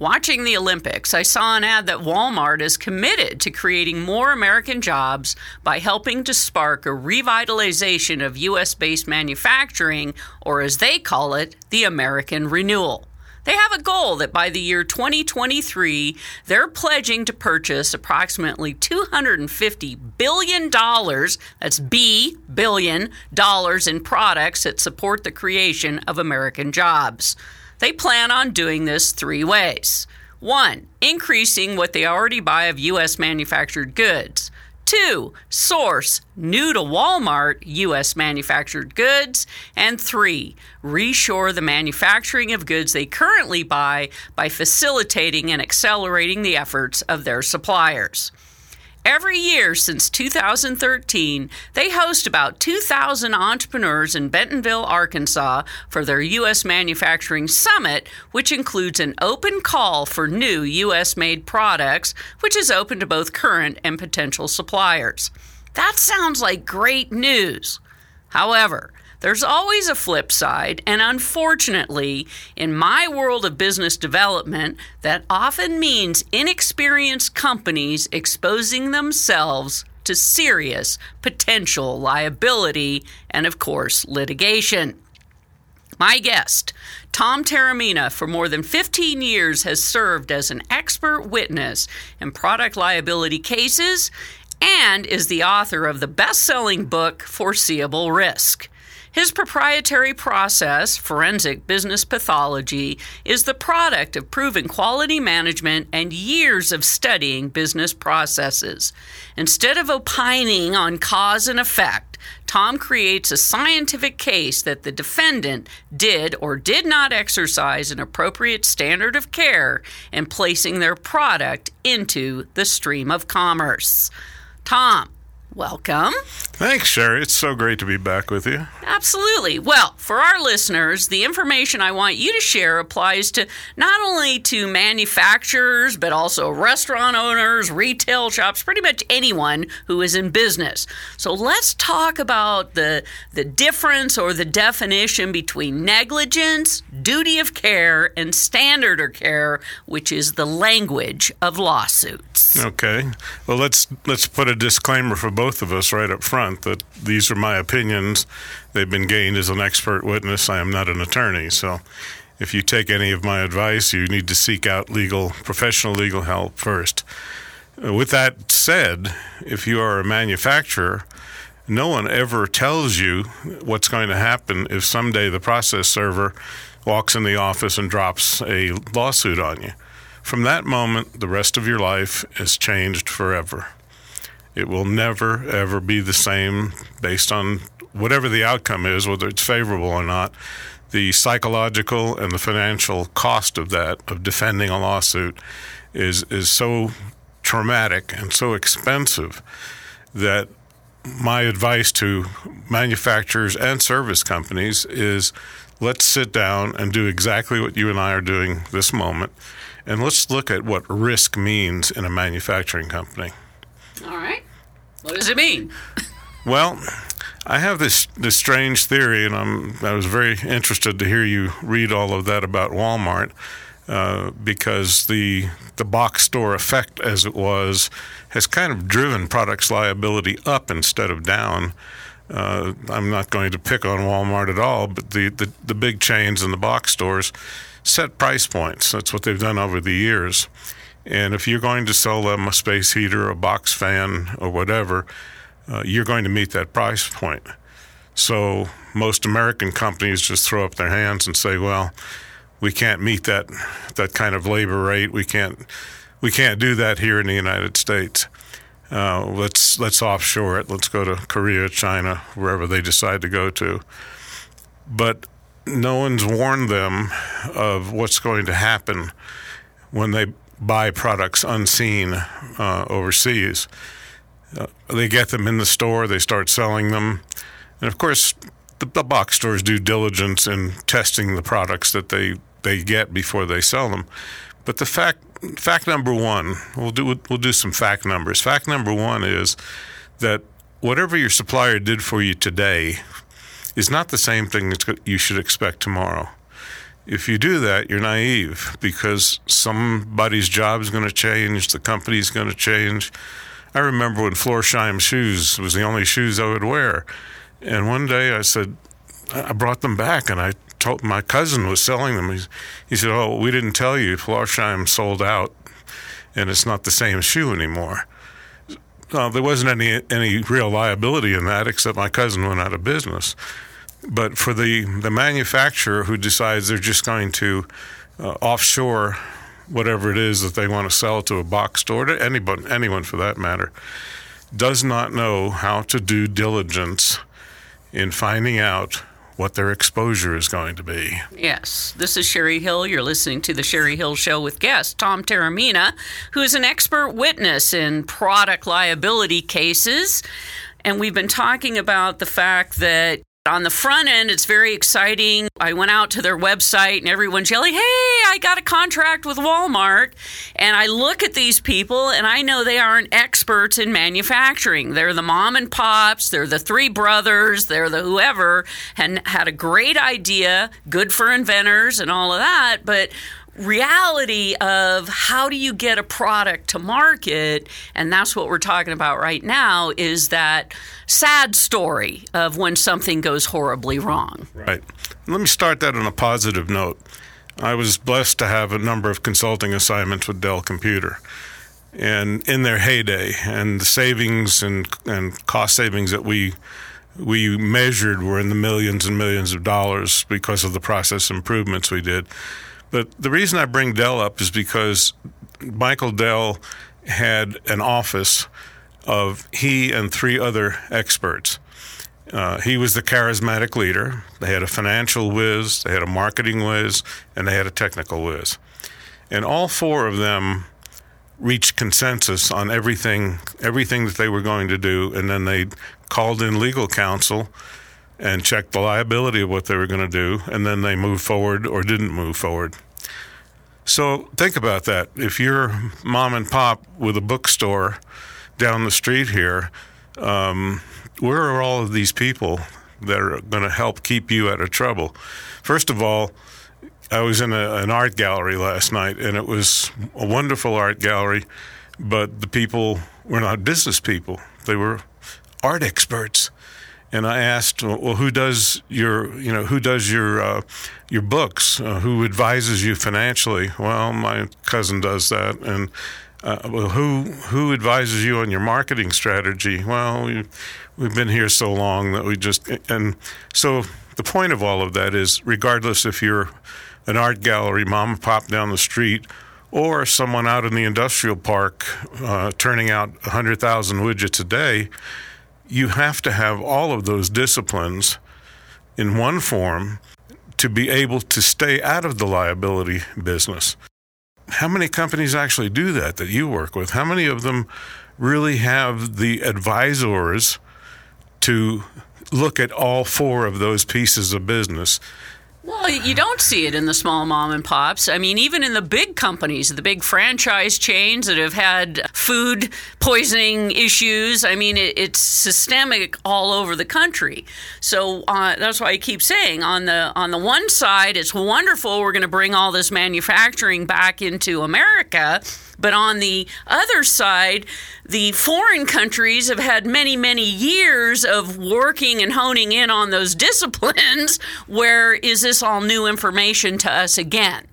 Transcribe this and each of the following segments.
Watching the Olympics, I saw an ad that Walmart is committed to creating more American jobs by helping to spark a revitalization of U.S. based manufacturing, or as they call it, the American renewal. They have a goal that by the year 2023, they're pledging to purchase approximately $250 billion, that's B billion dollars in products that support the creation of American jobs. They plan on doing this three ways. One, increasing what they already buy of U.S. manufactured goods. Two, source new to Walmart U.S. manufactured goods. And three, reshore the manufacturing of goods they currently buy by facilitating and accelerating the efforts of their suppliers. Every year since 2013, they host about 2,000 entrepreneurs in Bentonville, Arkansas for their U.S. Manufacturing Summit, which includes an open call for new U.S. made products, which is open to both current and potential suppliers. That sounds like great news. However, there's always a flip side, and unfortunately, in my world of business development, that often means inexperienced companies exposing themselves to serious potential liability and, of course, litigation. My guest, Tom Taormina, for more than 15 years has served as an expert witness in product liability cases and is the author of the best selling book, Foreseeable Risk. His proprietary process, forensic business pathology, is the product of proven quality management and years of studying business processes. Instead of opining on cause and effect, Tom creates a scientific case that the defendant did or did not exercise an appropriate standard of care in placing their product into the stream of commerce. Tom, welcome. Thanks, Sherry. It's so great to be back with you. Absolutely. Well, for our listeners, the information I want you to share applies to not only to manufacturers, but also restaurant owners, retail shops, pretty much anyone who is in business. So let's talk about the, the difference or the definition between negligence, duty of care, and standard of care, which is the language of lawsuits. Okay. Well, let's let's put a disclaimer for both of us right up front that these are my opinions. They've been gained as an expert witness. I am not an attorney, so if you take any of my advice, you need to seek out legal, professional legal help first. Uh, with that said, if you are a manufacturer, no one ever tells you what's going to happen if someday the process server walks in the office and drops a lawsuit on you. From that moment, the rest of your life is changed forever. It will never, ever be the same based on whatever the outcome is, whether it's favorable or not. The psychological and the financial cost of that, of defending a lawsuit, is, is so traumatic and so expensive that my advice to manufacturers and service companies is let's sit down and do exactly what you and I are doing this moment. And let's look at what risk means in a manufacturing company. All right. What does it mean? Well, I have this this strange theory, and I'm I was very interested to hear you read all of that about Walmart. Uh, because the the box store effect, as it was, has kind of driven products liability up instead of down. Uh, I'm not going to pick on Walmart at all, but the, the, the big chains and the box stores set price points. That's what they've done over the years. And if you're going to sell them a space heater, a box fan, or whatever, uh, you're going to meet that price point. So most American companies just throw up their hands and say, "Well, we can't meet that that kind of labor rate. We can't we can't do that here in the United States. Uh, let's let's offshore it. Let's go to Korea, China, wherever they decide to go to." But no one's warned them of what's going to happen when they buy products unseen uh, overseas. Uh, they get them in the store, they start selling them, and of course, the, the box stores do diligence in testing the products that they they get before they sell them. But the fact fact number one, we'll do we'll do some fact numbers. Fact number one is that whatever your supplier did for you today is not the same thing that you should expect tomorrow. If you do that, you're naive because somebody's job is going to change, the company's going to change. I remember when Florsheim shoes was the only shoes I would wear. And one day I said, I brought them back and I told my cousin was selling them. He, he said, "Oh, we didn't tell you. Florsheim sold out, and it's not the same shoe anymore." There wasn't any any real liability in that, except my cousin went out of business. But for the the manufacturer who decides they're just going to uh, offshore whatever it is that they want to sell to a box store, to anyone anyone for that matter, does not know how to do diligence in finding out what their exposure is going to be. Yes. This is Sherry Hill. You're listening to The Sherry Hill Show with guest Tom Taormina, who is an expert witness in product liability cases. And we've been talking about the fact that on the front end, it's very exciting. I went out to their website and everyone's yelling, Hey, I got a contract with Walmart. And I look at these people and I know they aren't experts in manufacturing. They're the mom and pops, they're the three brothers, they're the whoever, and had a great idea, good for inventors and all of that. But reality of how do you get a product to market and that's what we're talking about right now is that sad story of when something goes horribly wrong. Right. Let me start that on a positive note. I was blessed to have a number of consulting assignments with dell computer and in their heyday and the savings and, and cost savings that we we measured were in the millions and millions of dollars because of the process improvements we did but the reason I bring Dell up is because Michael Dell had an office of he and three other experts. Uh, he was the charismatic leader. They had a financial whiz, they had a marketing whiz, and they had a technical whiz. And all four of them reached consensus on everything everything that they were going to do and then they called in legal counsel and checked the liability of what they were going to do, and then they moved forward or didn't move forward. So think about that. If you're mom and pop with a bookstore down the street here, um, where are all of these people that are going to help keep you out of trouble? First of all, I was in a, an art gallery last night, and it was a wonderful art gallery, but the people were not business people. They were art experts and I asked, well, who does your, you know, who does your uh, your books? Uh, who advises you financially? Well, my cousin does that, and uh, well, who who advises you on your marketing strategy? Well, we, we've been here so long that we just, and so the point of all of that is, regardless if you're an art gallery, mom and pop down the street, or someone out in the industrial park uh, turning out 100,000 widgets a day you have to have all of those disciplines in one form to be able to stay out of the liability business. How many companies actually do that that you work with? How many of them really have the advisors to look at all four of those pieces of business well, you don't see it in the small mom and pops. I mean, even in the big companies, the big franchise chains that have had food poisoning issues. I mean, it, it's systemic all over the country. So uh, that's why I keep saying on the on the one side, it's wonderful. We're going to bring all this manufacturing back into America but on the other side, the foreign countries have had many, many years of working and honing in on those disciplines. Where is this all new information to us again?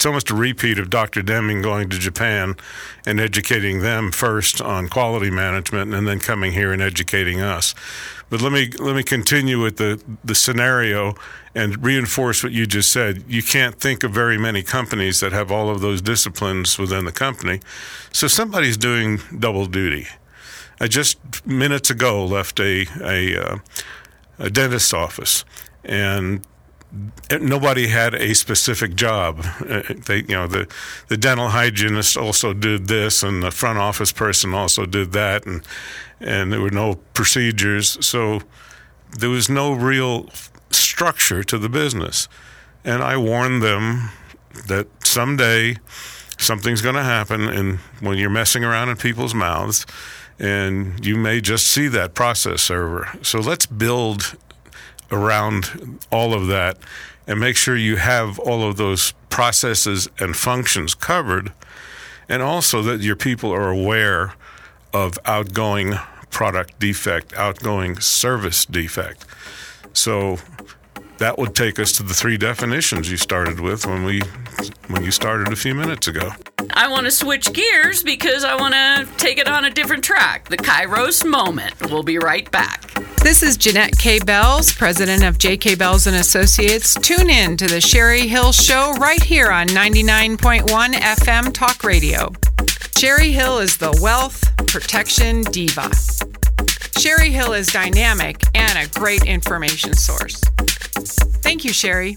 It's almost a repeat of Dr. Deming going to Japan and educating them first on quality management and then coming here and educating us. But let me let me continue with the, the scenario and reinforce what you just said. You can't think of very many companies that have all of those disciplines within the company. So somebody's doing double duty. I just minutes ago left a a, uh, a dentist's office, and nobody had a specific job. Uh, they, you know, the the dental hygienist also did this, and the front office person also did that, and and there were no procedures, so there was no real structure to the business. And I warned them that someday something's going to happen, and when you're messing around in people's mouths, and you may just see that process server. So let's build around all of that and make sure you have all of those processes and functions covered, and also that your people are aware of outgoing product defect, outgoing service defect. So that would take us to the three definitions you started with when we when you started a few minutes ago. I want to switch gears because I want to take it on a different track. The Kairos moment. We'll be right back. This is Jeanette K. Bells, president of J.K. Bells and Associates. Tune in to the Sherry Hill Show right here on 99.1 FM Talk Radio. Sherry Hill is the wealth protection diva. Sherry Hill is dynamic and a great information source. Thank you, Sherry.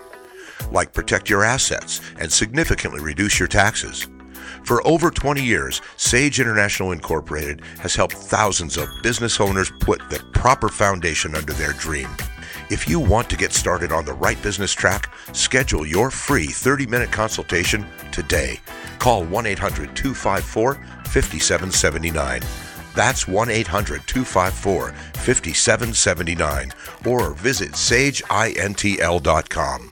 Like protect your assets and significantly reduce your taxes. For over 20 years, Sage International Incorporated has helped thousands of business owners put the proper foundation under their dream. If you want to get started on the right business track, schedule your free 30 minute consultation today. Call 1 800 254 5779 that's 1 800 254 5779 or visit sageintl.com.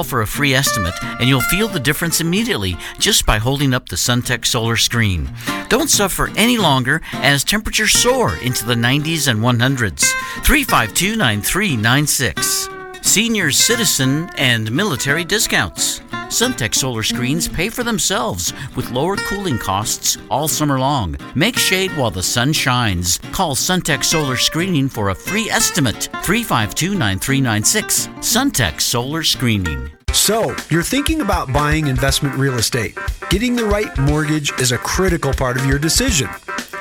for a free estimate, and you'll feel the difference immediately just by holding up the Suntech solar screen. Don't suffer any longer as temperatures soar into the 90s and 100s. 352 9396. Senior citizen and military discounts. Suntech solar screens pay for themselves with lower cooling costs all summer long. Make shade while the sun shines. Call Suntech Solar Screening for a free estimate. 352 9396. Suntech Solar Screening. So, you're thinking about buying investment real estate. Getting the right mortgage is a critical part of your decision.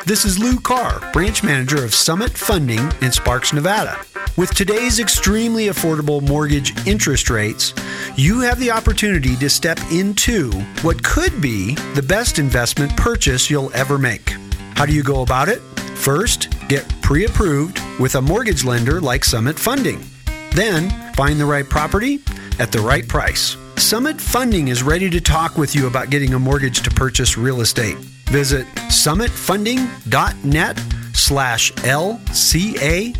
This is Lou Carr, branch manager of Summit Funding in Sparks, Nevada. With today's extremely affordable mortgage interest rates, you have the opportunity to step into what could be the best investment purchase you'll ever make. How do you go about it? First, get pre approved with a mortgage lender like Summit Funding. Then, find the right property at the right price. Summit Funding is ready to talk with you about getting a mortgage to purchase real estate. Visit summitfunding.net slash LCARR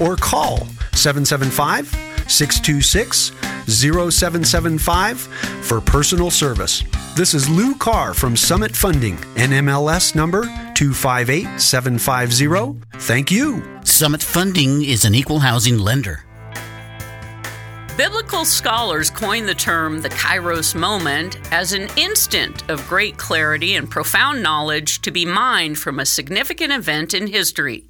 or call 775 626 0775 for personal service. This is Lou Carr from Summit Funding, NMLS number 258750. Thank you. Summit Funding is an equal housing lender. Biblical scholars coin the term the Kairos moment as an instant of great clarity and profound knowledge to be mined from a significant event in history.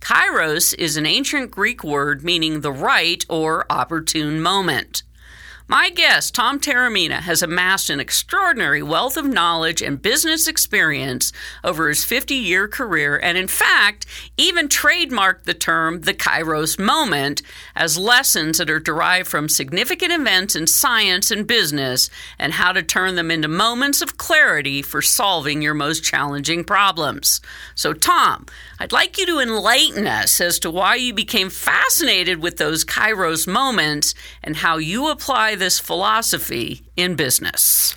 Kairos is an ancient Greek word meaning the right or opportune moment. My guest, Tom Taormina, has amassed an extraordinary wealth of knowledge and business experience over his 50 year career, and in fact, even trademarked the term the Kairos moment as lessons that are derived from significant events in science and business and how to turn them into moments of clarity for solving your most challenging problems. So, Tom, I'd like you to enlighten us as to why you became fascinated with those Kairos moments and how you apply this philosophy in business.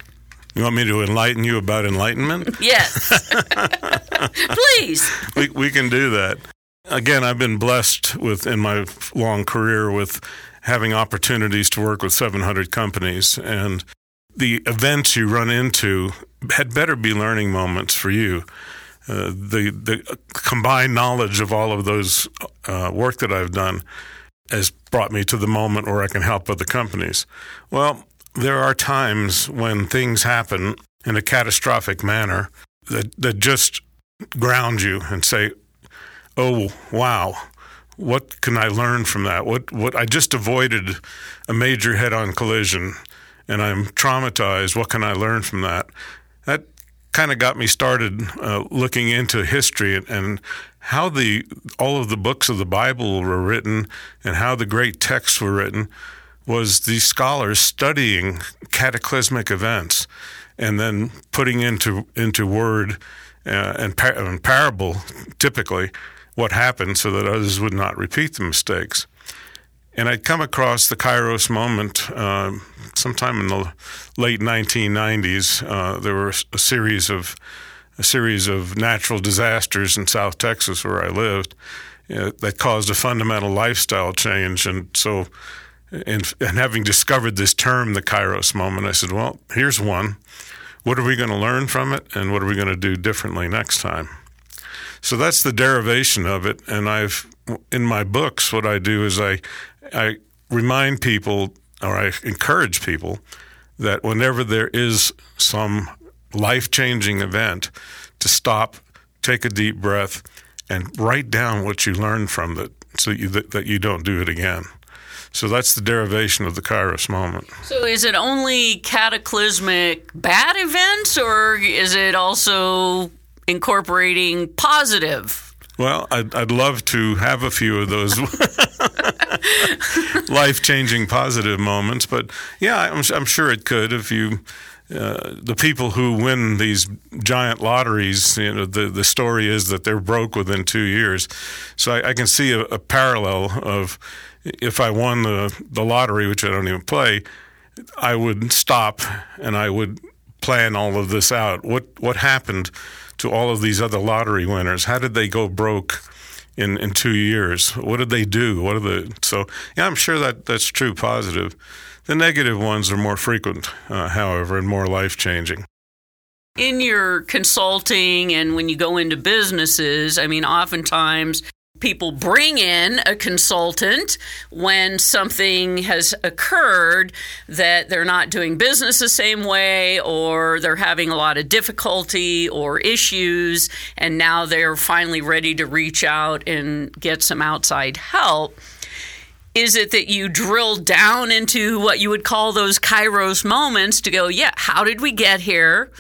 You want me to enlighten you about enlightenment? Yes. Please. We, we can do that. Again, I've been blessed with in my long career with having opportunities to work with 700 companies and the events you run into had better be learning moments for you. Uh, the the combined knowledge of all of those uh, work that I've done has brought me to the moment where I can help other companies. Well, there are times when things happen in a catastrophic manner that that just ground you and say, "Oh, wow." What can I learn from that? What what I just avoided a major head-on collision and I'm traumatized. What can I learn from that? That kind of got me started uh, looking into history and, and, how the all of the books of the Bible were written and how the great texts were written was these scholars studying cataclysmic events and then putting into into word uh, and, par- and parable typically what happened so that others would not repeat the mistakes. And I'd come across the Kairos moment uh, sometime in the late 1990s. Uh, there were a series of a series of natural disasters in South Texas where I lived that caused a fundamental lifestyle change. And so, and, and having discovered this term, the Kairos moment, I said, well, here's one. What are we going to learn from it, and what are we going to do differently next time? So that's the derivation of it. And I've in my books, what I do is I I remind people or I encourage people that whenever there is some life changing event, to stop, take a deep breath, and write down what you learned from it so you, that, that you don't do it again. So that's the derivation of the Kairos moment. So is it only cataclysmic bad events, or is it also incorporating positive? Well, I'd, I'd love to have a few of those life changing positive moments. But yeah, I'm, I'm sure it could if you. Uh, the people who win these giant lotteries, you know, the, the story is that they're broke within two years. So I, I can see a, a, parallel of if I won the, the lottery, which I don't even play, I would stop and I would plan all of this out. What what happened to all of these other lottery winners? How did they go broke? in, in two years? What did they do? What are the so? Yeah, I'm sure that that's true. Positive. The negative ones are more frequent, uh, however, and more life changing. In your consulting and when you go into businesses, I mean, oftentimes people bring in a consultant when something has occurred that they're not doing business the same way or they're having a lot of difficulty or issues and now they're finally ready to reach out and get some outside help is it that you drill down into what you would call those kairos moments to go yeah how did we get here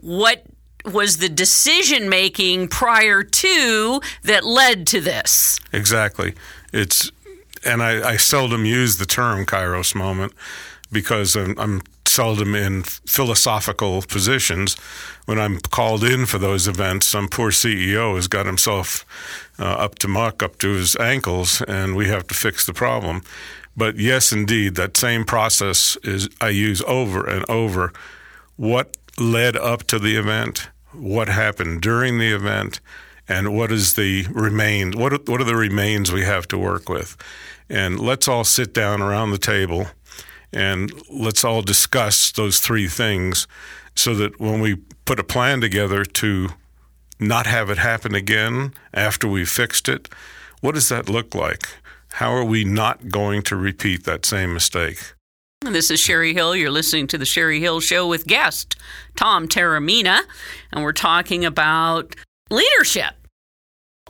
what was the decision making prior to that led to this. Exactly. It's and I, I seldom use the term Kairos moment because I'm, I'm seldom in philosophical positions. When I'm called in for those events, some poor CEO has got himself uh, up to muck, up to his ankles, and we have to fix the problem. But yes, indeed, that same process is I use over and over. What led up to the event? what happened during the event, and what is the remains? What are, what are the remains we have to work with? And let's all sit down around the table, and let's all discuss those three things, so that when we put a plan together to not have it happen again after we fixed it, what does that look like? How are we not going to repeat that same mistake? This is Sherry Hill. You're listening to the Sherry Hill Show with guest Tom Taormina, and we're talking about leadership.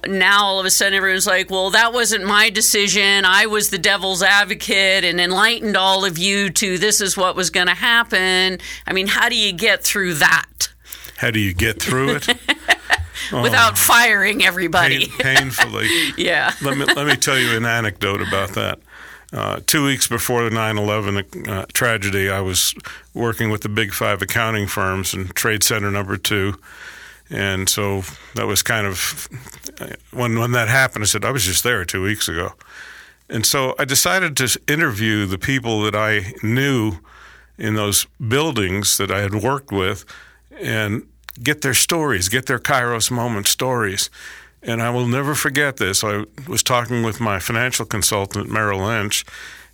Now all of a sudden everyone's like, well, that wasn't my decision. I was the devil's advocate and enlightened all of you to this is what was going to happen. I mean, how do you get through that? How do you get through it? Without firing everybody. Pain, painfully. yeah. let, me, let me tell you an anecdote about that. Uh, two weeks before the 9 11 uh, tragedy, I was working with the big five accounting firms in Trade Center number two. And so that was kind of when when that happened. I said I was just there two weeks ago, and so I decided to interview the people that I knew in those buildings that I had worked with, and get their stories, get their Kairos moment stories. And I will never forget this. I was talking with my financial consultant, Merrill Lynch,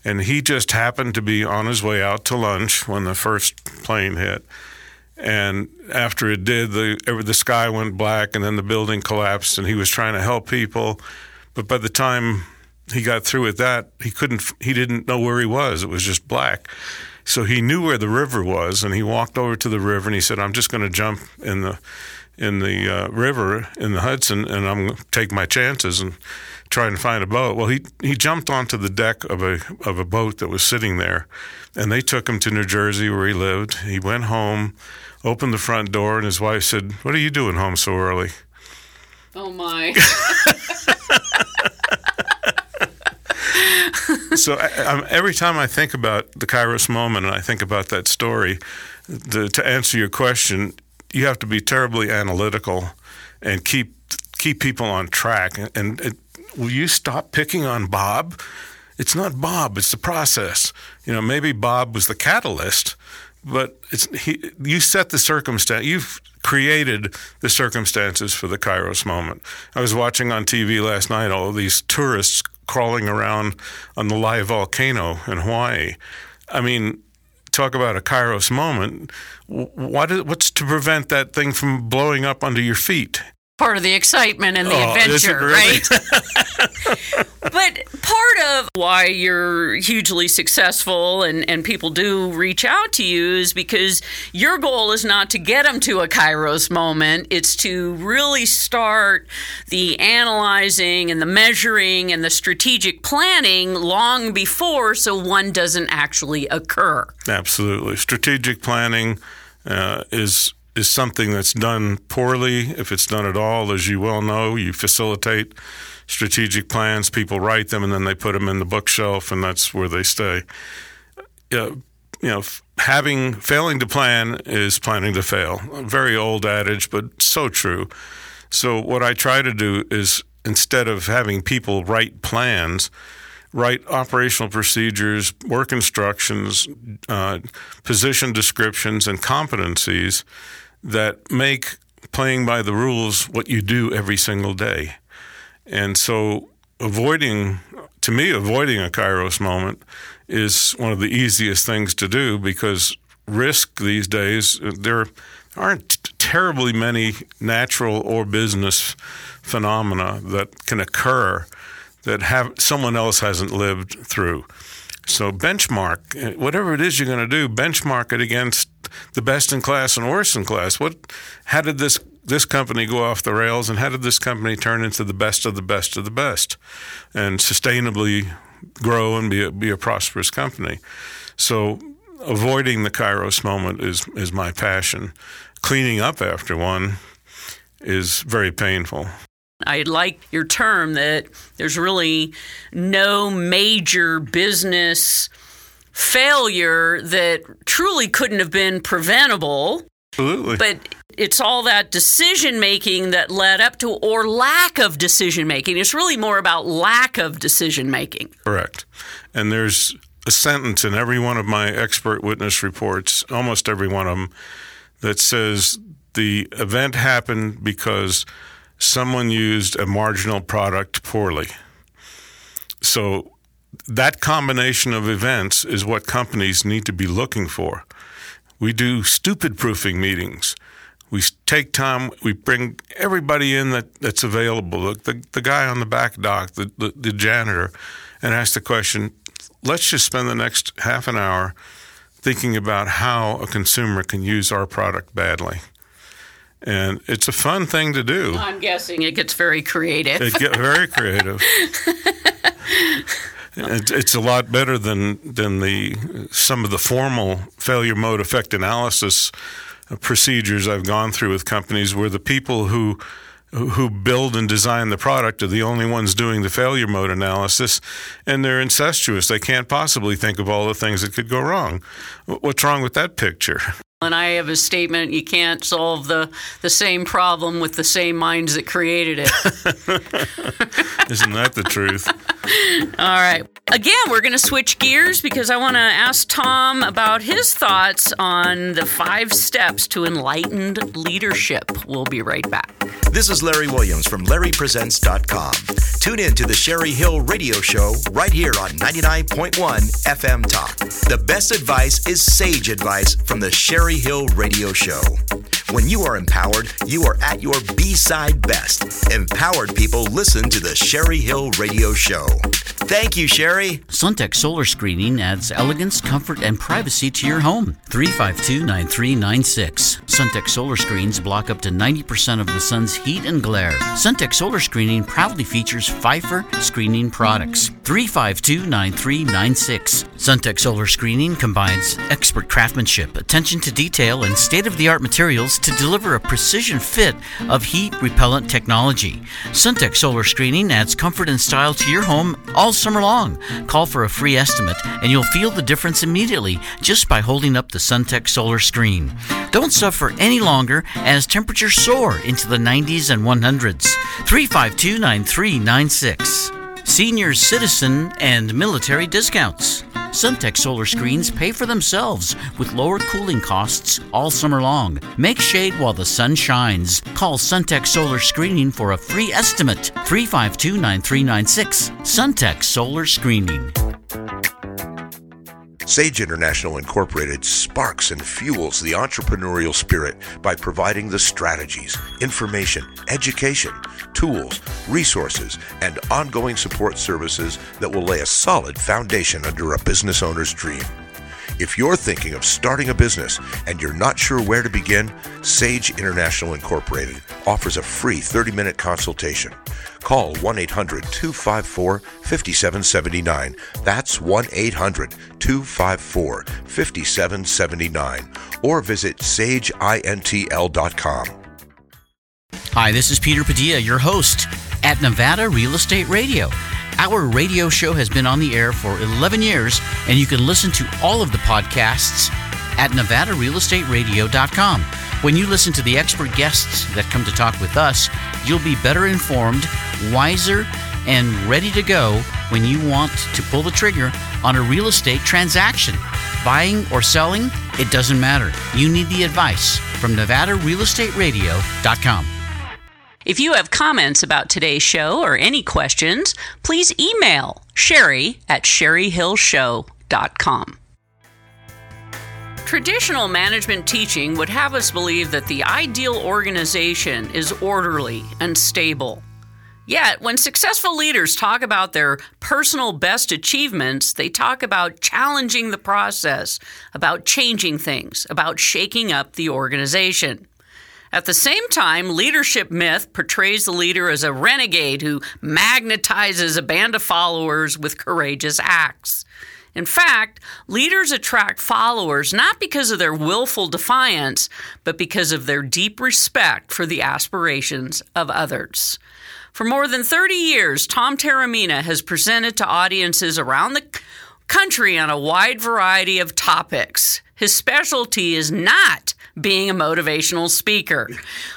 and he just happened to be on his way out to lunch when the first plane hit. And after it did, the the sky went black, and then the building collapsed. And he was trying to help people, but by the time he got through with that, he couldn't. He didn't know where he was. It was just black. So he knew where the river was, and he walked over to the river, and he said, "I'm just going to jump in the in the uh, river in the Hudson, and I'm going to take my chances and try and find a boat." Well, he he jumped onto the deck of a of a boat that was sitting there, and they took him to New Jersey where he lived. He went home opened the front door, and his wife said, What are you doing home so early? Oh, my. so I, every time I think about the Kairos moment and I think about that story, the, to answer your question, you have to be terribly analytical and keep keep people on track. And, and it, will you stop picking on Bob? It's not Bob; it's the process. You know, maybe Bob was the catalyst, but it's he, you set the circumstance. You've created the circumstances for the Kairos moment. I was watching on TV last night all of these tourists crawling around on the live volcano in Hawaii. I mean, talk about a Kairos moment. What is, what's to prevent that thing from blowing up under your feet? Part of the excitement and the oh, adventure, really? right? but part of why you're hugely successful and, and people do reach out to you is because your goal is not to get them to a Kairos moment. It's to really start the analyzing and the measuring and the strategic planning long before so one doesn't actually occur. Absolutely. Strategic planning uh, is is something that's done poorly. If it's done at all, as you well know, you facilitate strategic plans. People write them and then they put them in the bookshelf, and that's where they stay. Uh, you know, having failing to plan is planning to fail. A very old adage, but so true. So what I try to do is instead of having people write plans, write operational procedures, work instructions, uh, position descriptions, and competencies that make playing by the rules what you do every single day. And so avoiding, to me, avoiding a Kairos moment is one of the easiest things to do because risk these days, uh, there aren't terribly many natural or business phenomena that can occur that have someone else hasn't lived through. So benchmark eh, whatever it is you're going to do. Benchmark it against the best in class and worst in class. What? How did this this company go off the rails, and how did this company turn into the best of the best of the best, and sustainably grow and be a, be a prosperous company? So avoiding the Kairos moment is is my passion. Cleaning up after one is very painful. I like your term that there's really no major business failure that truly couldn't have been preventable. Absolutely. But it's all that decision making that led up to, or lack of decision making. It's really more about lack of decision making. Correct. And there's a sentence in every one of my expert witness reports, almost every one of them, that says the event happened because someone used a marginal product poorly. So that combination of events is what companies need to be looking for. We do stupid proofing meetings. We take time, we bring everybody in that, that's available, the, the guy on the back dock, the, the, the janitor, and ask the question let's just spend the next half an hour thinking about how a consumer can use our product badly and it's a fun thing to do. I'm guessing it gets very creative. It gets very creative. It's, it's a lot better than than the some of the formal failure mode effect analysis procedures I've gone through with companies where the people who who build and design the product are the only ones doing the failure mode analysis, and they're incestuous. They can't possibly think of all the things that could go wrong. What's wrong with that picture? And I have a statement you can't solve the, the same problem with the same minds that created it. Isn't that the truth? All right. Again, we're going to switch gears because I want to ask Tom about his thoughts on the five steps to enlightened leadership. We'll be right back. This is Larry Williams from LarryPresents.com. Tune in to the Sherry Hill Radio Show right here on 99.1 FM Talk. The best advice is sage advice from the Sherry Hill Radio Show. When you are empowered, you are at your B side best. Empowered people listen to the Sherry Hill Radio Show. Thank you, Sherry. Suntech Solar Screening adds elegance, comfort, and privacy to your home. 352 9396. Suntech Solar Screens block up to 90% of the sun's heat and glare. Suntech Solar Screening proudly features Phifer screening products. 352 9396. Suntech Solar Screening combines expert craftsmanship, attention to detail, and state of the art materials to deliver a precision fit of heat repellent technology. Suntech Solar Screening adds comfort and style to your home all summer long. Call for a free estimate and you'll feel the difference immediately just by holding up the Suntech solar screen. Don't suffer any longer as temperatures soar into the 90s and 100s. 352 9396. Senior citizen and military discounts. Suntech solar screens pay for themselves with lower cooling costs all summer long. Make shade while the sun shines. Call Suntech Solar Screening for a free estimate. 352 9396. Suntech Solar Screening. Sage International Incorporated sparks and fuels the entrepreneurial spirit by providing the strategies, information, education, tools, resources, and ongoing support services that will lay a solid foundation under a business owner's dream. If you're thinking of starting a business and you're not sure where to begin, Sage International Incorporated offers a free 30 minute consultation. Call 1 800 254 5779. That's 1 800 254 5779. Or visit sageintl.com. Hi, this is Peter Padilla, your host at Nevada Real Estate Radio. Our radio show has been on the air for 11 years, and you can listen to all of the podcasts at NevadaRealEstateRadio.com. When you listen to the expert guests that come to talk with us, you'll be better informed, wiser, and ready to go when you want to pull the trigger on a real estate transaction. Buying or selling, it doesn't matter. You need the advice from NevadaRealEstateRadio.com. If you have comments about today's show or any questions, please email Sherry at sherryhillshow.com. Traditional management teaching would have us believe that the ideal organization is orderly and stable. Yet, when successful leaders talk about their personal best achievements, they talk about challenging the process, about changing things, about shaking up the organization. At the same time, leadership myth portrays the leader as a renegade who magnetizes a band of followers with courageous acts. In fact, leaders attract followers not because of their willful defiance, but because of their deep respect for the aspirations of others. For more than 30 years, Tom Taormina has presented to audiences around the country on a wide variety of topics. His specialty is not being a motivational speaker.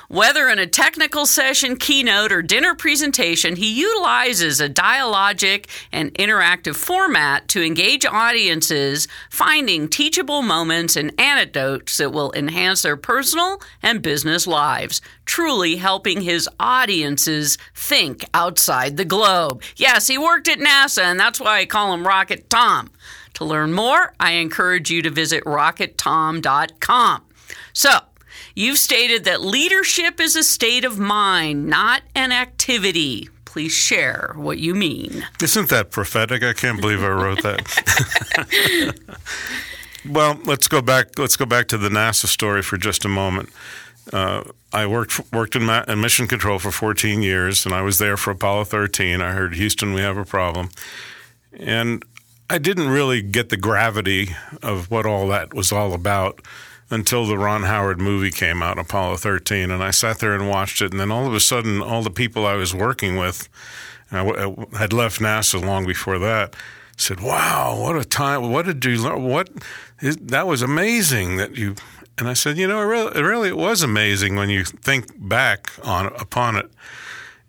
Whether in a technical session, keynote, or dinner presentation, he utilizes a dialogic and interactive format to engage audiences, finding teachable moments and anecdotes that will enhance their personal and business lives, truly helping his audiences think outside the globe. Yes, he worked at NASA, and that's why I call him Rocket Tom. To learn more, I encourage you to visit rockettom.com. So, you've stated that leadership is a state of mind, not an activity. Please share what you mean. Isn't that prophetic? I can't believe I wrote that. well, let's go back. Let's go back to the NASA story for just a moment. uh, I worked worked in, ma- in, mission control for 14 years, and I was there for Apollo 13. I heard Houston, we have a problem, and I didn't really get the gravity of what all that was all about until the Ron Howard movie came out, Apollo 13, and I sat there and watched it, and then all of a sudden, all the people I was working with, uh, I uh, had left NASA long before that, said, "Wow, what a time! What did you learn? What is, that was amazing that you." And I said, "You know, it really, it really was amazing when you think back on upon it."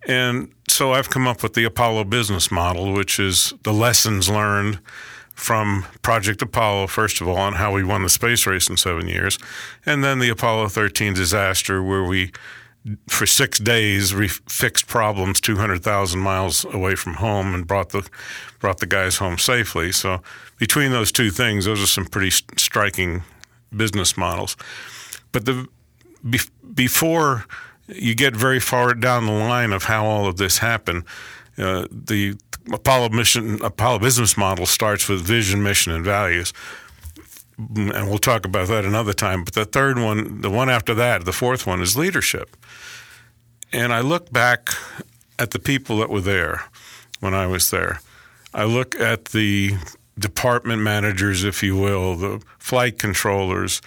And so I've come up with the Apollo business model, which is the lessons learned from Project Apollo, first of all, on how we won the space race in seven years, and then the Apollo 13 disaster, where we, for six days, we fixed problems 200,000 miles away from home and brought the brought the guys home safely. So between those two things, those are some pretty striking business models. But the be, before you get very far down the line of how all of this happened, uh, the Apollo mission, Apollo business model starts with vision, mission, and values. And we'll talk about that another time. But the third one, the one after that, the fourth one is leadership. And I look back at the people that were there when I was there. I look at the department managers, if you will, the flight controllers.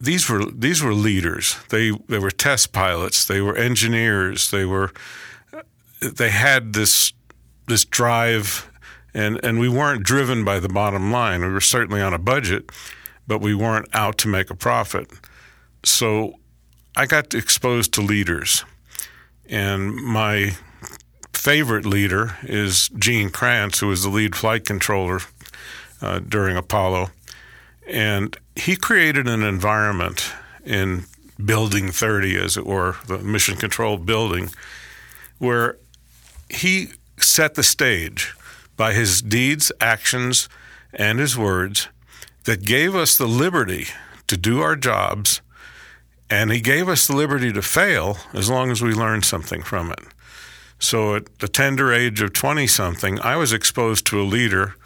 These were these were leaders. They they were test pilots. They were engineers. They were they had this this drive, and and we weren't driven by the bottom line. We were certainly on a budget, but we weren't out to make a profit. So I got exposed to leaders, and my favorite leader is Gene Kranz, who was the lead flight controller uh, during Apollo, and he created an environment in Building 30, as it were, the mission control building, where he set the stage by his deeds, actions, and his words that gave us the liberty to do our jobs, and he gave us the liberty to fail as long as we learned something from it. So at the tender age of 20 something, I was exposed to a leader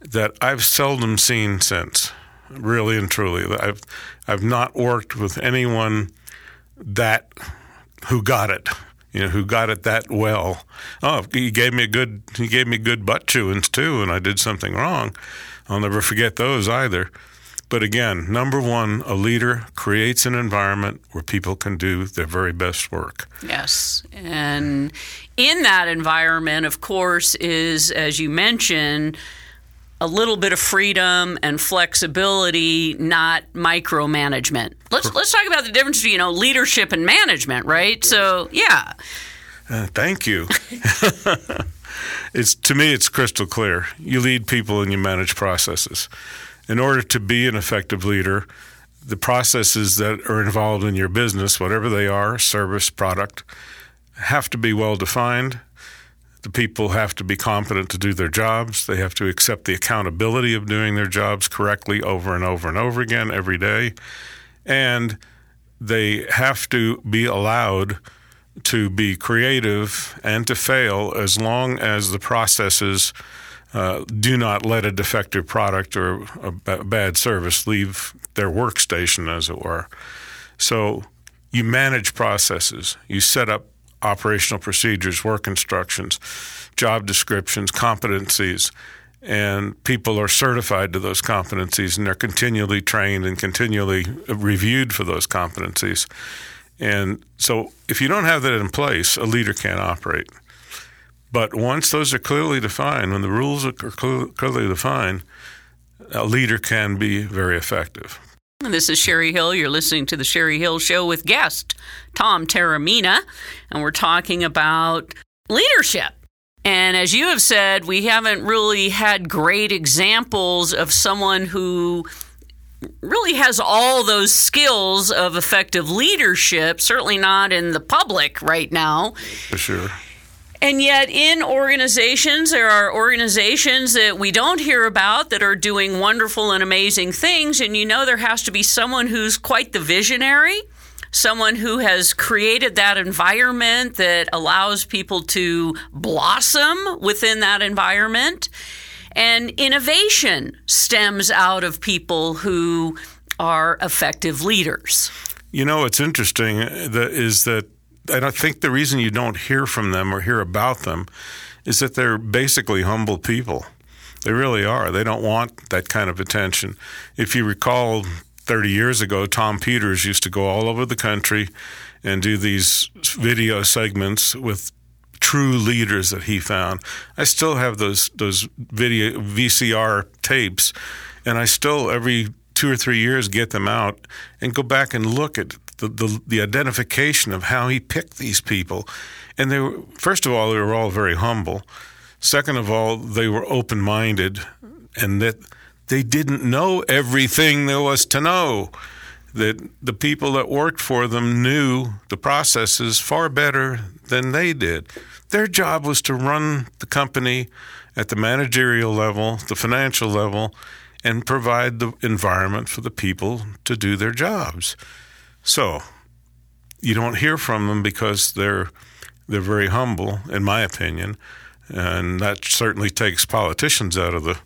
that I've seldom seen since, really and truly. I've, I've not worked with anyone that who got it you know, who got it that well. Oh, he gave me a good he gave me good butt chewings too, and I did something wrong. I'll never forget those either. But again, number one, a leader creates an environment where people can do their very best work. Yes. And in that environment, of course, is, as you mentioned, a little bit of freedom and flexibility, not micromanagement. Let's let's talk about the difference between you know leadership and management, right? So yeah. Uh, thank you. it's to me, it's crystal clear. You lead people and you manage processes. In order to be an effective leader, the processes that are involved in your business, whatever they are, service, product, have to be well defined the people have to be competent to do their jobs. They have to accept the accountability of doing their jobs correctly over and over and over again every day. And they have to be allowed to be creative and to fail as long as the processes uh, do not let a defective product or a b- bad service leave their workstation, as it were. So you manage processes, you set up operational procedures, work instructions, job descriptions, competencies, and people are certified to those competencies and they're continually trained and continually reviewed for those competencies. And so if you don't have that in place, a leader can't operate. But once those are clearly defined, when the rules are clearly defined, a leader can be very effective. This is Sherry Hill. You're listening to the Sherry Hill Show with guest Tom Taormina, and we're talking about leadership. And as you have said, we haven't really had great examples of someone who really has all those skills of effective leadership, certainly not in the public right now. For sure. And yet, in organizations, there are organizations that we don't hear about that are doing wonderful and amazing things. And you know, there has to be someone who's quite the visionary, someone who has created that environment that allows people to blossom within that environment. And innovation stems out of people who are effective leaders. You know, what's interesting uh, that is that I think the reason you don't hear from them or hear about them is that they're basically humble people. They really are. They don't want that kind of attention. If you recall, 30 years ago, Tom Peters used to go all over the country and do these video segments with true leaders that he found. I still have those those video VCR tapes, and I still every two or three years get them out and go back and look at the, the, the identification of how he picked these people. And they were, first of all, they were all very humble. Second of all, they were open minded and that they didn't know everything there was to know. That the people that worked for them knew the processes far better than they did. Their job was to run the company at the managerial level, the financial level, and provide the environment for the people to do their jobs. So you don't hear from them because they're they're very humble, in my opinion, and that certainly takes politicians out of the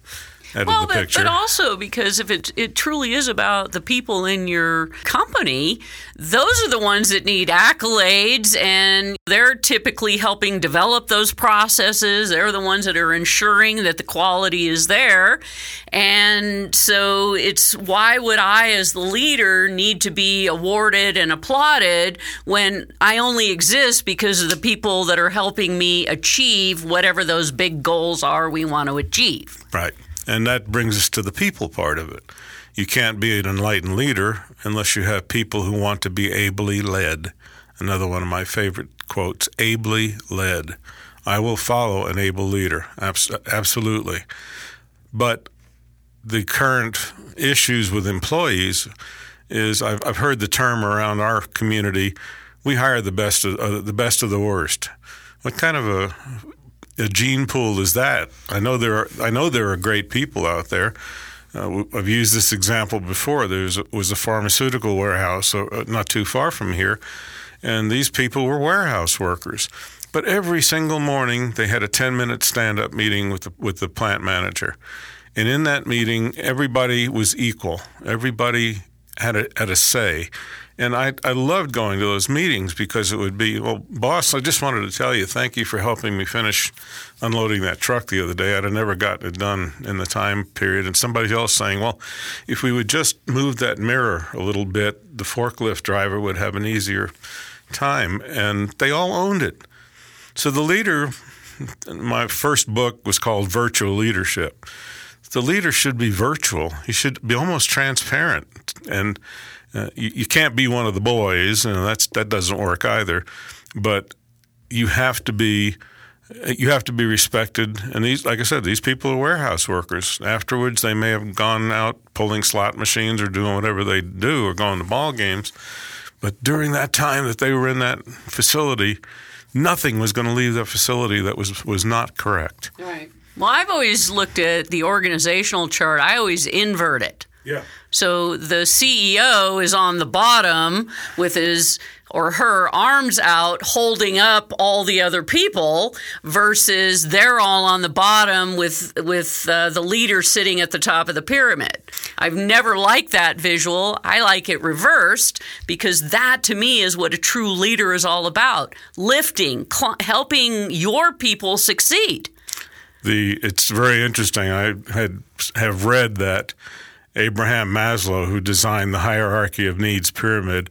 out well, of the but, picture. but also because if it it truly is about the people in your company, those are the ones that need accolades, and they're typically helping develop those processes. They're the ones that are ensuring that the quality is there, and so it's why would I, as the leader, need to be awarded and applauded when I only exist because of the people that are helping me achieve whatever those big goals are we want to achieve. Right. And that brings us to the people part of it. You can't be an enlightened leader unless you have people who want to be ably led. Another one of my favorite quotes ably led. I will follow an able leader. Abs- absolutely. But the current issues with employees is I've, I've heard the term around our community we hire the best of uh, the best of the worst. What kind of a a gene pool is that? I know there are I know there are great people out there. Uh, I've used this example before. There was a, was a pharmaceutical warehouse uh, not too far from here, and these people were warehouse workers. But every single morning they had a 10 minute stand up meeting with the, with the plant manager. And in that meeting, everybody was equal. Everybody had a, had a say. And I, I loved going to those meetings because it would be, well, boss, I just wanted to tell you, thank you for helping me finish unloading that truck the other day. I'd have never gotten it done in the time period. And somebody else saying, well, if we would just move that mirror a little bit, the forklift driver would have an easier time. And they all owned it. So the leader, my first book was called Virtual Leadership. The leader should be virtual. He should be almost transparent and uh, you, you, can't be one of the boys, and that's that doesn't work either. But you have to be you have to be respected. And these, like I said, these people are warehouse workers. Afterwards, they may have gone out pulling slot machines or doing whatever they do, or going to ball games. But during that time that they were in that facility, nothing was going to leave that facility that was was not correct. Right. Well, I've always looked at the organizational chart. I always invert it. Yeah. So the CEO is on the bottom with his or her arms out holding up all the other people versus they're all on the bottom with with uh, the leader sitting at the top of the pyramid. I've never liked that visual. I like it reversed because that to me is what a true leader is all about. Lifting, cl- helping your people succeed. The it's very interesting. I had have read that Abraham Maslow, who designed the hierarchy of needs pyramid,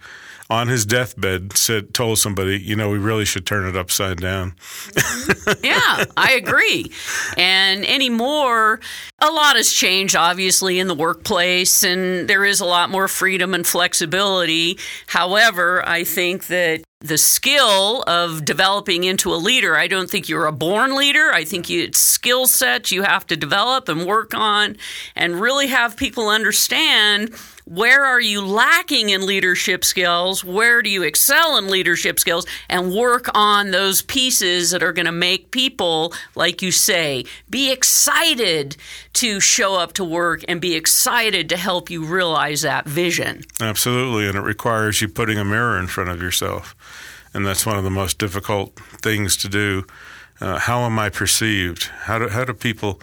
on his deathbed said told somebody, you know, we really should turn it upside down. yeah, I agree. And anymore, a lot has changed obviously in the workplace and there is a lot more freedom and flexibility. However, I think that the skill of developing into a leader. I don't think you're a born leader. I think you, it's skill sets you have to develop and work on and really have people understand where are you lacking in leadership skills? Where do you excel in leadership skills? And work on those pieces that are going to make people, like you say, be excited to show up to work and be excited to help you realize that vision. Absolutely. And it requires you putting a mirror in front of yourself. And that's one of the most difficult things to do. Uh, how am I perceived? How do, how do people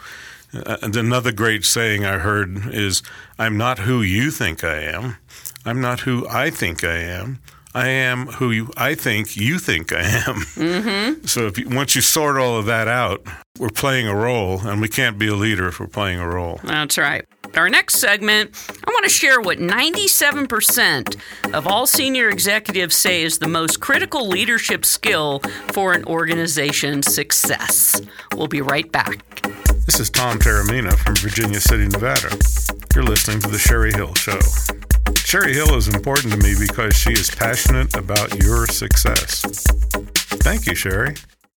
and another great saying I heard is, I'm not who you think I am. I'm not who I think I am. I am who you, I think you think I am. Mm-hmm. So if you, once you sort all of that out, we're playing a role, and we can't be a leader if we're playing a role. That's right. Our next segment, I want to share what 97% of all senior executives say is the most critical leadership skill for an organization's success. We'll be right back. This is Tom Taormina from Virginia City, Nevada. You're listening to The Sherry Hill Show. Sherry Hill is important to me because she is passionate about your success. Thank you, Sherry.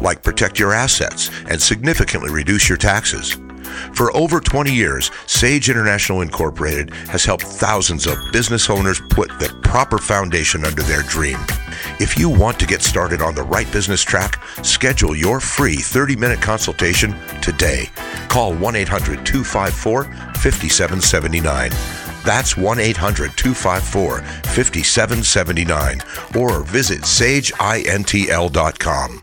Like protect your assets and significantly reduce your taxes. For over 20 years, Sage International Incorporated has helped thousands of business owners put the proper foundation under their dream. If you want to get started on the right business track, schedule your free 30 minute consultation today. Call 1 800 254 5779. That's 1 800 254 5779 or visit sageintl.com.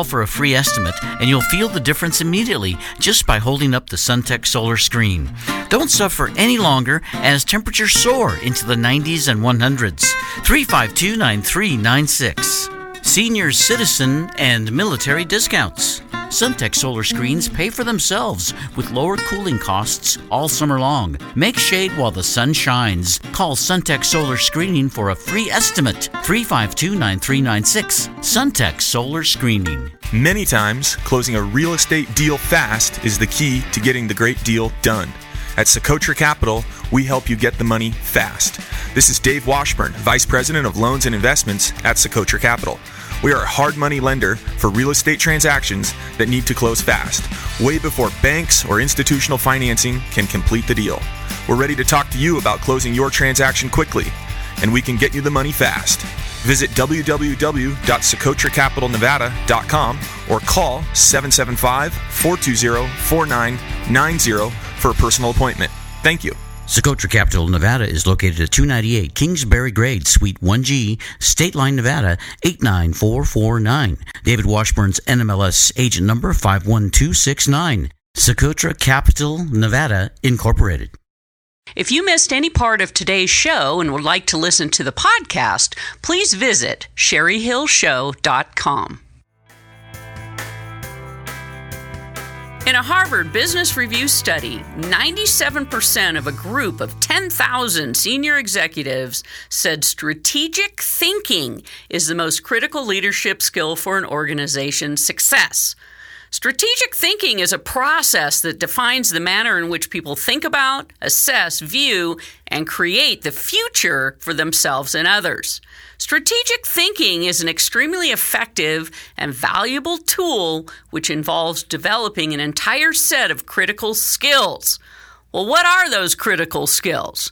for a free estimate, and you'll feel the difference immediately just by holding up the Suntech solar screen. Don't suffer any longer as temperatures soar into the 90s and 100s. 352 9396. Senior citizen and military discounts. Suntech solar screens pay for themselves with lower cooling costs all summer long. Make shade while the sun shines. Call Suntech Solar Screening for a free estimate. 352 9396. Suntech Solar Screening. Many times, closing a real estate deal fast is the key to getting the great deal done. At Socotra Capital, we help you get the money fast. This is Dave Washburn, Vice President of Loans and Investments at Socotra Capital. We are a hard money lender for real estate transactions that need to close fast, way before banks or institutional financing can complete the deal. We're ready to talk to you about closing your transaction quickly, and we can get you the money fast. Visit www.socotracapitalnevada.com or call 775 420 4990 for a personal appointment. Thank you. Socotra Capital, Nevada is located at 298 Kingsbury Grade, Suite 1G, State Line, Nevada 89449. David Washburn's NMLS agent number 51269. Socotra Capital, Nevada, Incorporated. If you missed any part of today's show and would like to listen to the podcast, please visit sherryhillshow.com. In a Harvard Business Review study, 97% of a group of 10,000 senior executives said strategic thinking is the most critical leadership skill for an organization's success. Strategic thinking is a process that defines the manner in which people think about, assess, view, and create the future for themselves and others. Strategic thinking is an extremely effective and valuable tool which involves developing an entire set of critical skills. Well, what are those critical skills?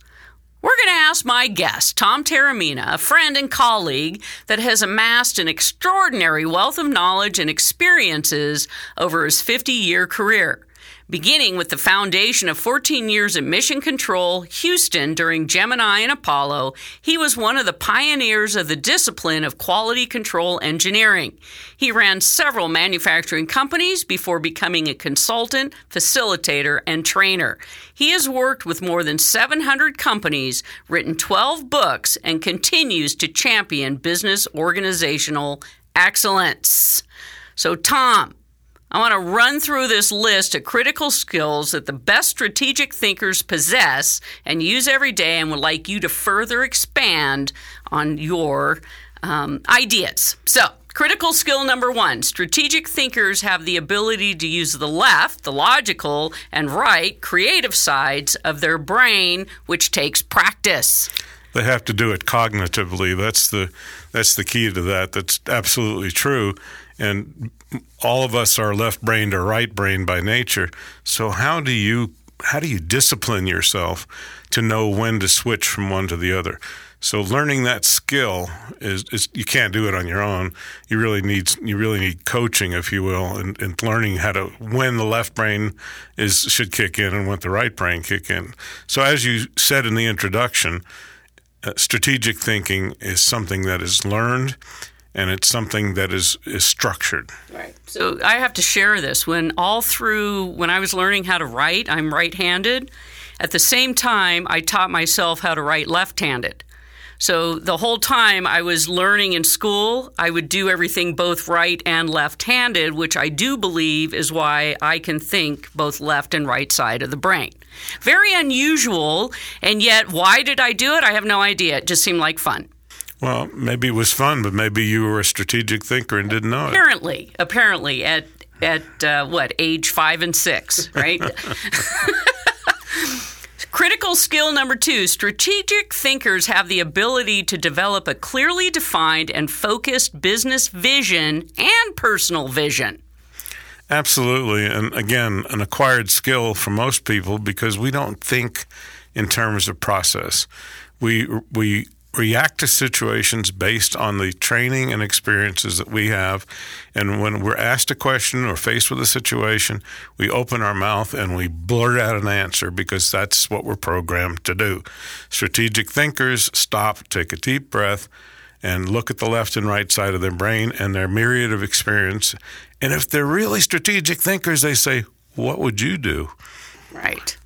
We're going to ask my guest, Tom Taormina, a friend and colleague that has amassed an extraordinary wealth of knowledge and experiences over his 50 year career. Beginning with the foundation of 14 years at Mission Control, Houston during Gemini and Apollo, he was one of the pioneers of the discipline of quality control engineering. He ran several manufacturing companies before becoming a consultant, facilitator, and trainer. He has worked with more than 700 companies, written 12 books, and continues to champion business organizational excellence. So, Tom, I want to run through this list of critical skills that the best strategic thinkers possess and use every day, and would like you to further expand on your um, ideas. So, Critical skill number one strategic thinkers have the ability to use the left, the logical, and right, creative sides of their brain, which takes practice. They have to do it cognitively. That's the that's the key to that. That's absolutely true. And all of us are left brained or right brained by nature. So how do you how do you discipline yourself to know when to switch from one to the other? So learning that skill is, is, you can't do it on your own. You really need you really need coaching, if you will, and, and learning how to when the left brain is should kick in and when the right brain kick in. So as you said in the introduction, uh, strategic thinking is something that is learned and it's something that is is structured. Right. So I have to share this. When all through when I was learning how to write, I'm right-handed. At the same time, I taught myself how to write left-handed. So the whole time I was learning in school, I would do everything both right and left handed, which I do believe is why I can think both left and right side of the brain. Very unusual, and yet why did I do it? I have no idea. It just seemed like fun. Well, maybe it was fun, but maybe you were a strategic thinker and didn't know it. Apparently, apparently, at at uh, what age five and six, right? Critical skill number two strategic thinkers have the ability to develop a clearly defined and focused business vision and personal vision. Absolutely. And again, an acquired skill for most people because we don't think in terms of process. We, we react to situations based on the training and experiences that we have. And when we're asked a question or faced with a situation, we open our mouth and we blurt out an answer because that's what we're programmed to do. Strategic thinkers stop, take a deep breath, and look at the left and right side of their brain and their myriad of experience. And if they're really strategic thinkers, they say, What would you do? Right.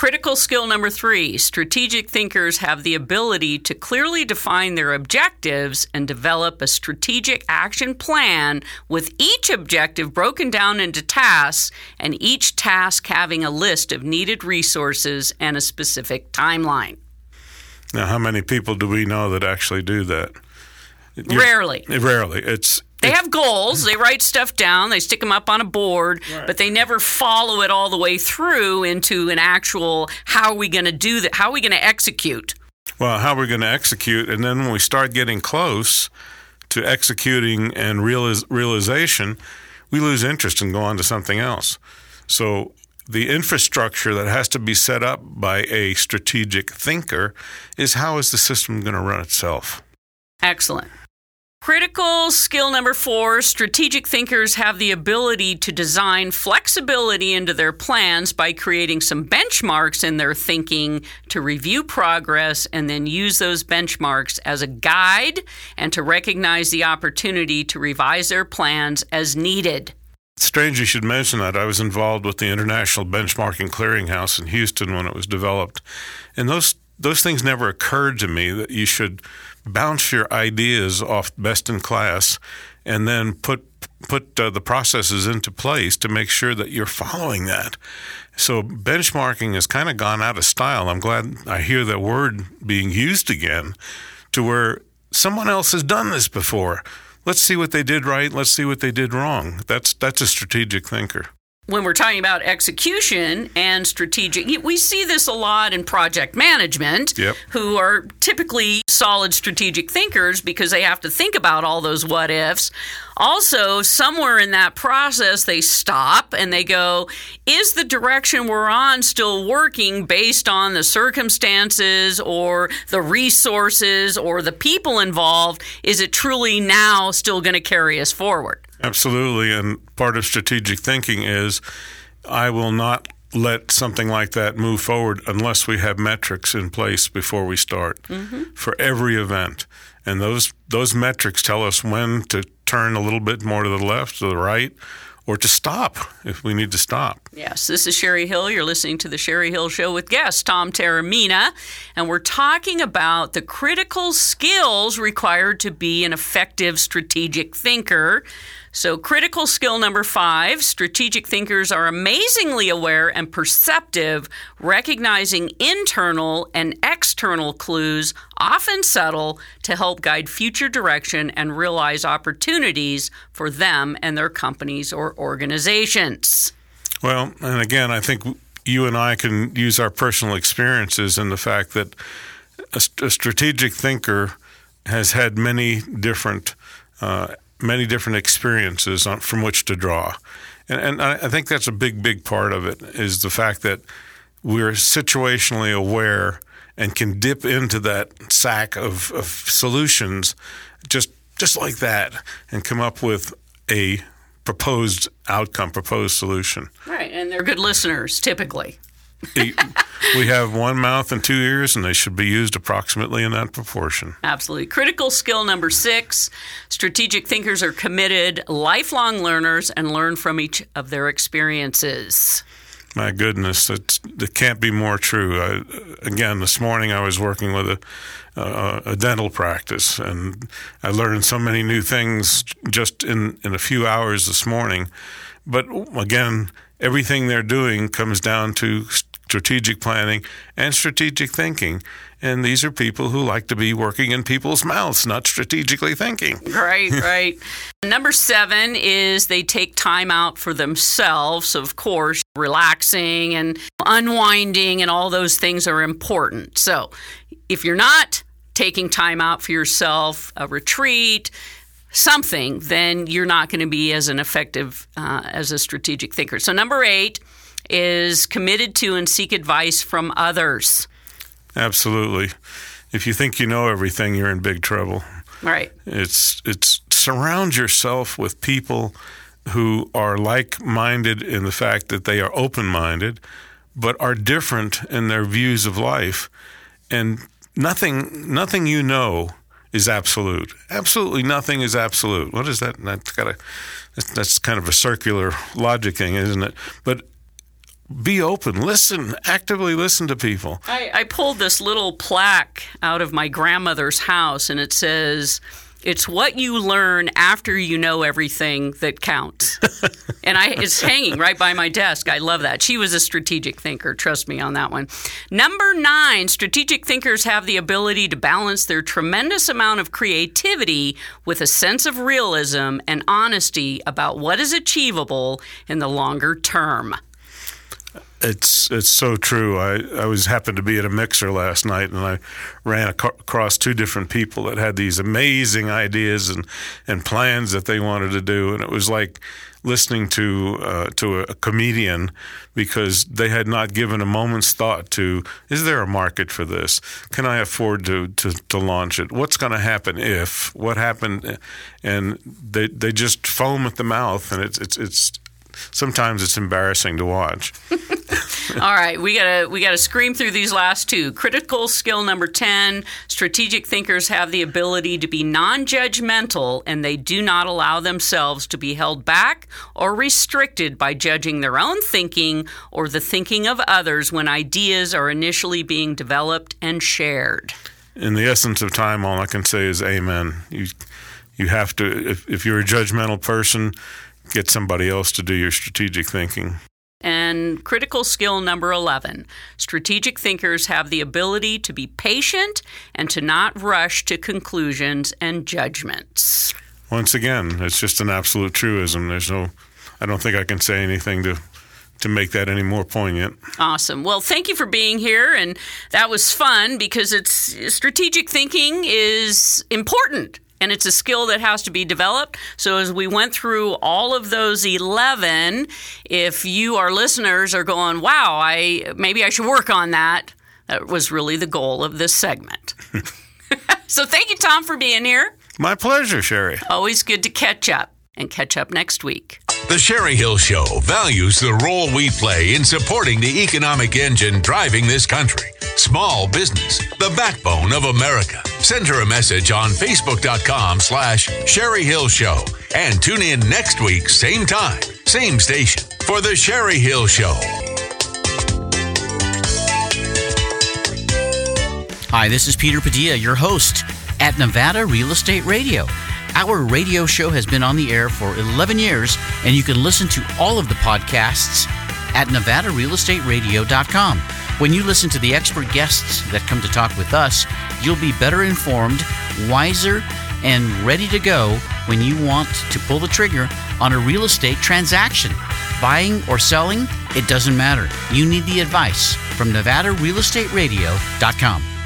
Critical skill number three strategic thinkers have the ability to clearly define their objectives and develop a strategic action plan with each objective broken down into tasks and each task having a list of needed resources and a specific timeline. Now, how many people do we know that actually do that? You're, rarely. Rarely. It's they have goals. They write stuff down. They stick them up on a board, right. but they never follow it all the way through into an actual how are we going to do that? How are we going to execute? Well, how are we going to execute? And then when we start getting close to executing and realiz- realization, we lose interest and go on to something else. So the infrastructure that has to be set up by a strategic thinker is how is the system going to run itself? Excellent. Critical skill number four strategic thinkers have the ability to design flexibility into their plans by creating some benchmarks in their thinking to review progress and then use those benchmarks as a guide and to recognize the opportunity to revise their plans as needed. strange you should mention that. I was involved with the International Benchmarking Clearinghouse in Houston when it was developed. And those those things never occurred to me that you should bounce your ideas off best in class and then put put uh, the processes into place to make sure that you're following that. So benchmarking has kind of gone out of style. I'm glad I hear that word being used again to where someone else has done this before. Let's see what they did right, let's see what they did wrong. That's that's a strategic thinker when we're talking about execution and strategic, we see this a lot in project management, yep. who are typically solid strategic thinkers because they have to think about all those what ifs. Also, somewhere in that process, they stop and they go, Is the direction we're on still working based on the circumstances or the resources or the people involved? Is it truly now still going to carry us forward? Absolutely. And part of strategic thinking is I will not let something like that move forward unless we have metrics in place before we start mm-hmm. for every event. And those those metrics tell us when to turn a little bit more to the left, to the right, or to stop if we need to stop. Yes, this is Sherry Hill. You're listening to the Sherry Hill Show with guest Tom Taormina, and we're talking about the critical skills required to be an effective strategic thinker. So, critical skill number five strategic thinkers are amazingly aware and perceptive, recognizing internal and external clues, often subtle, to help guide future direction and realize opportunities for them and their companies or organizations. Well, and again, I think you and I can use our personal experiences and the fact that a, strategic thinker has had many different uh, many different experiences on, from which to draw, and, and I, I think that's a big big part of it is the fact that we're situationally aware and can dip into that sack of, of solutions just just like that and come up with a proposed outcome, proposed solution. Right, and they're good listeners typically. We have one mouth and two ears, and they should be used approximately in that proportion. Absolutely. Critical skill number six strategic thinkers are committed, lifelong learners, and learn from each of their experiences. My goodness, that it can't be more true. I, again, this morning I was working with a, uh, a dental practice, and I learned so many new things just in, in a few hours this morning. But again, everything they're doing comes down to strategic planning and strategic thinking. And these are people who like to be working in people's mouths, not strategically thinking. Right, right. Number seven is they take time out for themselves. Of course, relaxing and unwinding and all those things are important. So if you're not taking time out for yourself, a retreat, something, then you're not going to be as an effective uh, as a strategic thinker. So, number eight, is committed to and seek advice from others. Absolutely. If you think you know everything, you're in big trouble. Right. It's it's surround yourself with people who are like-minded in the fact that they are open-minded but are different in their views of life and nothing nothing you know is absolute. Absolutely nothing is absolute. What is that? That's got a that's kind of a circular logic thing, isn't it? But be open, listen, actively listen to people. I, I, pulled this little plaque out of my grandmother's house, and it says, "It's what you learn after you know everything that counts." and I, it's hanging right by my desk. I love that. She was a strategic thinker. Trust me on that one. Number nine: strategic thinkers have the ability to balance their tremendous amount of creativity with a sense of realism and honesty about what is achievable in the longer term. It's it's so true. I, I was happened to be at a mixer last night, and I ran ac- across two different people that had these amazing ideas and, and plans that they wanted to do, and it was like listening to uh, to a, comedian because they had not given a moment's thought to is there a market for this? Can I afford to to, to launch it? What's going to happen if? What happened? And they they just foam at the mouth, and it's it's it's sometimes it's embarrassing to watch. All right, we gotta we gotta scream through these last two. Critical skill number ten: strategic thinkers have the ability to be non-judgmental, and they do not allow themselves to be held back or restricted by judging their own thinking or the thinking of others when ideas are initially being developed and shared. In the essence of time, all I can say is amen. You you have to if, if you're a judgmental person get somebody else to do your strategic thinking. And critical skill number 11 strategic thinkers have the ability to be patient and to not rush to conclusions and judgments. Once again, it's just an absolute truism. There's no, I don't think I can say anything to to make that any more poignant. Awesome. Well, thank you for being here and that was fun because it's strategic thinking is important and it's a skill that has to be developed. So as we went through all of those 11, if you our listeners are going, "Wow, I maybe I should work on that." That was really the goal of this segment. so thank you Tom for being here. My pleasure, Sherry. Always good to catch up and catch up next week. The Sherry Hill Show values the role we play in supporting the economic engine driving this country. Small business, the backbone of America. Send her a message on Facebook.com slash Sherry Hill Show and tune in next week, same time, same station for The Sherry Hill Show. Hi, this is Peter Padilla, your host at Nevada Real Estate Radio. Our radio show has been on the air for 11 years, and you can listen to all of the podcasts at NevadaRealEstateRadio.com. When you listen to the expert guests that come to talk with us, you'll be better informed, wiser, and ready to go when you want to pull the trigger on a real estate transaction. Buying or selling, it doesn't matter. You need the advice from NevadaRealEstateRadio.com.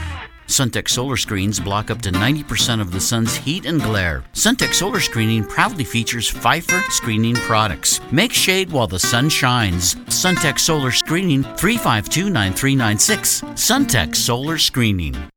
Suntech solar screens block up to 90% of the sun's heat and glare. Suntech solar screening proudly features Phifer screening products. Make shade while the sun shines. Suntech solar screening 352 9396. Suntech solar screening.